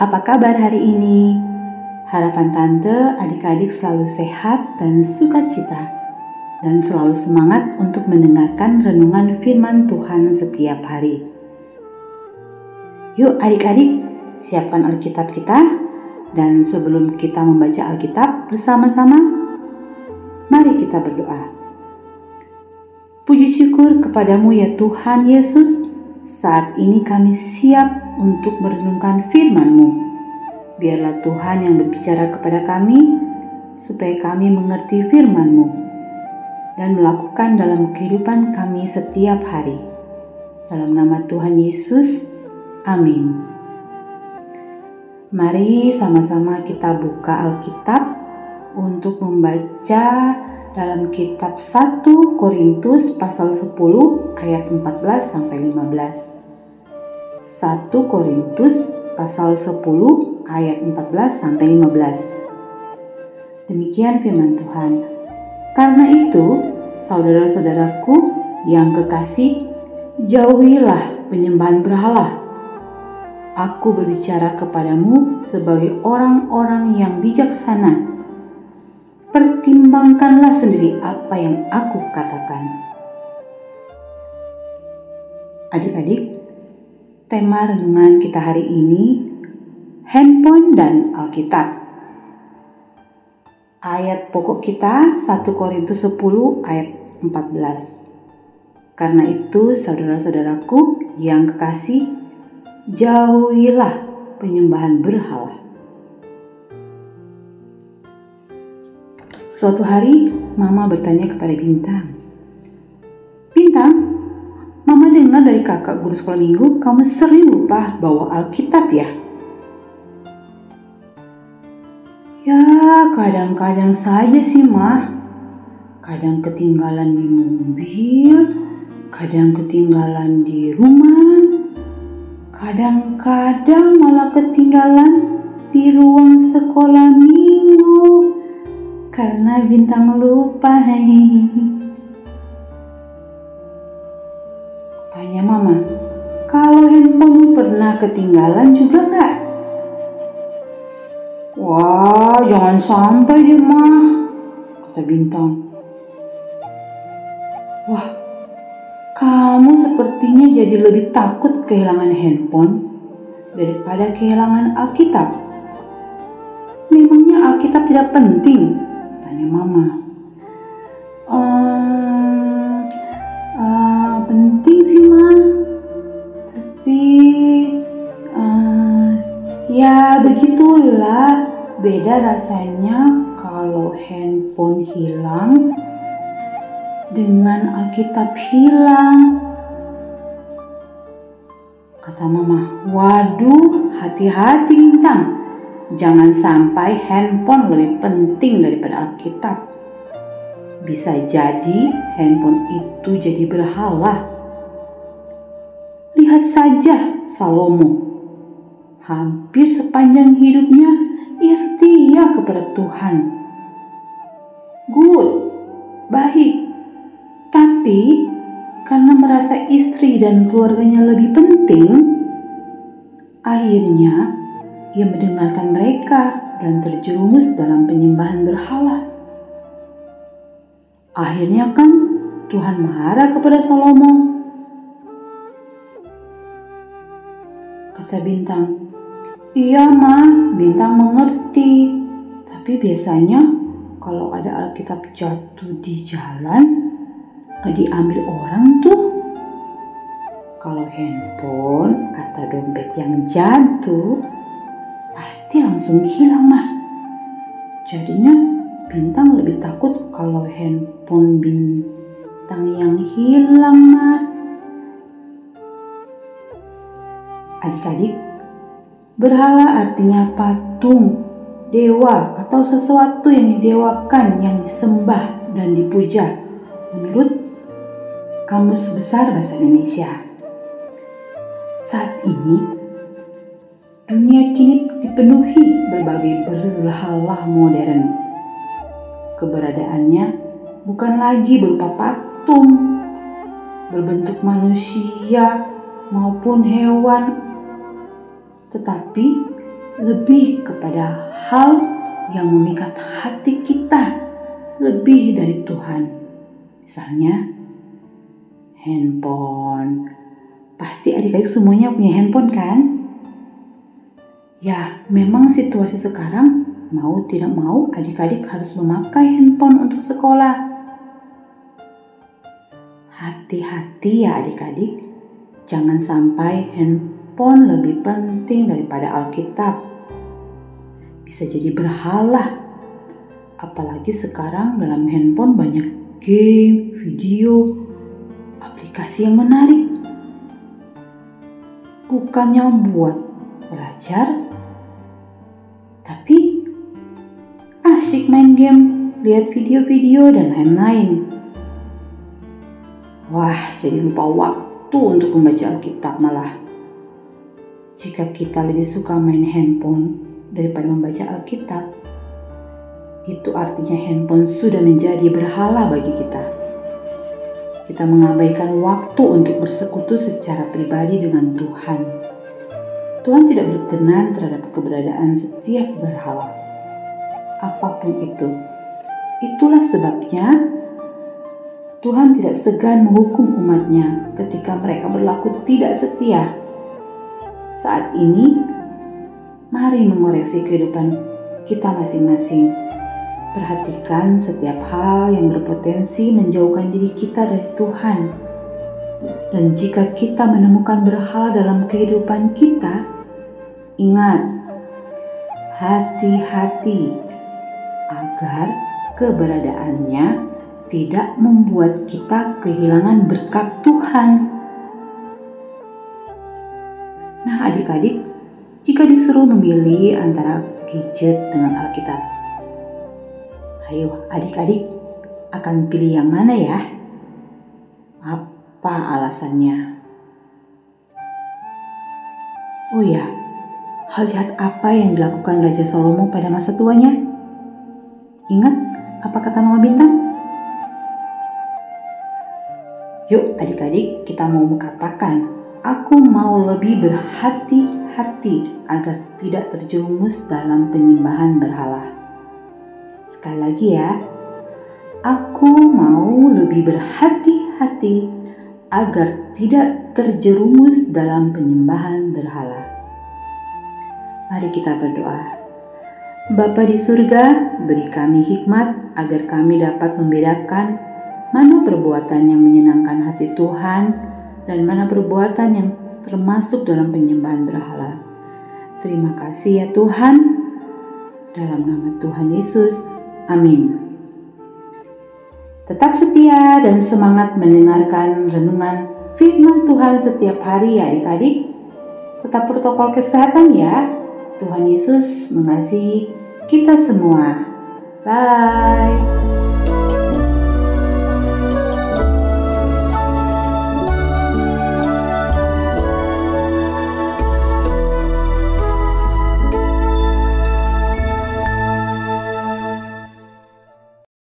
Apa kabar hari ini? Harapan tante adik-adik selalu sehat dan sukacita dan selalu semangat untuk mendengarkan renungan firman Tuhan setiap hari. Yuk adik-adik, siapkan Alkitab kita dan sebelum kita membaca Alkitab bersama-sama, mari kita berdoa. Puji syukur kepadamu ya Tuhan Yesus, saat ini kami siap untuk merenungkan firman-Mu. Biarlah Tuhan yang berbicara kepada kami, supaya kami mengerti firman-Mu dan melakukan dalam kehidupan kami setiap hari. Dalam nama Tuhan Yesus, amin. Mari sama-sama kita buka Alkitab untuk membaca dalam kitab 1 Korintus pasal 10 ayat 14 sampai 15. 1 Korintus pasal 10 ayat 14 sampai 15. Demikian firman Tuhan. Karena itu, saudara-saudaraku yang kekasih, jauhilah penyembahan berhala. Aku berbicara kepadamu sebagai orang-orang yang bijaksana. Pertimbangkanlah sendiri apa yang aku katakan. Adik-adik, Tema renungan kita hari ini handphone dan Alkitab. Ayat pokok kita 1 Korintus 10 ayat 14. Karena itu saudara-saudaraku yang kekasih, jauhilah penyembahan berhala. Suatu hari, Mama bertanya kepada Bintang, Bintang, Dengar dari kakak guru sekolah minggu, kamu sering lupa bawa Alkitab ya? Ya, kadang-kadang saja sih, Mah. Kadang ketinggalan di mobil, kadang ketinggalan di rumah, kadang-kadang malah ketinggalan di ruang sekolah minggu karena bintang lupa. Hehehe. mama, kalau handphone pernah ketinggalan juga nggak? Wah, jangan sampai deh mah, kata Bintang. Wah, kamu sepertinya jadi lebih takut kehilangan handphone daripada kehilangan Alkitab. Memangnya Alkitab tidak penting? Tanya mama. Beda rasanya kalau handphone hilang dengan Alkitab hilang kata mama waduh hati-hati bintang jangan sampai handphone lebih penting daripada Alkitab bisa jadi handphone itu jadi berhala. Lihat saja Salomo. Hampir sepanjang hidupnya setia kepada Tuhan. Good, baik. Tapi karena merasa istri dan keluarganya lebih penting, akhirnya ia mendengarkan mereka dan terjerumus dalam penyembahan berhala. Akhirnya kan Tuhan marah kepada Salomo. Kata Bintang, Iya ma, Bintang mengerti. Tapi biasanya kalau ada Alkitab jatuh di jalan, gak diambil orang tuh. Kalau handphone atau dompet yang jatuh, pasti langsung hilang mah. Jadinya Bintang lebih takut kalau handphone bintang yang hilang, Mak. Adik-adik, berhala artinya patung, dewa, atau sesuatu yang didewakan, yang disembah dan dipuja. Menurut Kamus Besar Bahasa Indonesia. Saat ini, dunia kini dipenuhi berbagai berhala modern. Keberadaannya bukan lagi berupa patung, berbentuk manusia maupun hewan, tetapi lebih kepada hal yang memikat hati kita lebih dari Tuhan. Misalnya, handphone. Pasti adik-adik semuanya punya handphone kan? Ya, memang situasi sekarang mau tidak mau adik-adik harus memakai handphone untuk sekolah. Hati-hati ya adik-adik, jangan sampai handphone lebih penting daripada Alkitab. Bisa jadi berhala. Apalagi sekarang dalam handphone banyak game, video, aplikasi yang menarik. Bukannya buat belajar, tapi asik main game, lihat video-video dan lain-lain. Wah, jadi lupa waktu untuk membaca Alkitab malah. Jika kita lebih suka main handphone daripada membaca Alkitab, itu artinya handphone sudah menjadi berhala bagi kita. Kita mengabaikan waktu untuk bersekutu secara pribadi dengan Tuhan. Tuhan tidak berkenan terhadap keberadaan setiap berhala. Apa pun itu. Itulah sebabnya Tuhan tidak segan menghukum umatnya ketika mereka berlaku tidak setia. Saat ini, mari mengoreksi kehidupan kita masing-masing. Perhatikan setiap hal yang berpotensi menjauhkan diri kita dari Tuhan. Dan jika kita menemukan berhala dalam kehidupan kita, ingat, hati-hati agar keberadaannya tidak membuat kita kehilangan berkat Tuhan. Nah, adik-adik, jika disuruh memilih antara gadget dengan Alkitab, ayo adik-adik akan pilih yang mana ya? Apa alasannya? Oh ya, hal jahat apa yang dilakukan Raja Salomo pada masa tuanya? Ingat apa kata Mama Bintang? Yuk adik-adik kita mau mengatakan, aku mau lebih berhati-hati agar tidak terjerumus dalam penyembahan berhala. Sekali lagi ya, aku mau lebih berhati-hati agar tidak terjerumus dalam penyembahan berhala. Mari kita berdoa. Bapa di surga, beri kami hikmat agar kami dapat membedakan mana perbuatan yang menyenangkan hati Tuhan dan mana perbuatan yang termasuk dalam penyembahan berhala. Terima kasih ya Tuhan. Dalam nama Tuhan Yesus. Amin. Tetap setia dan semangat mendengarkan renungan firman Tuhan setiap hari ya adik-adik. Tetap protokol kesehatan ya. Tuhan Yesus mengasihi kita semua. Bye.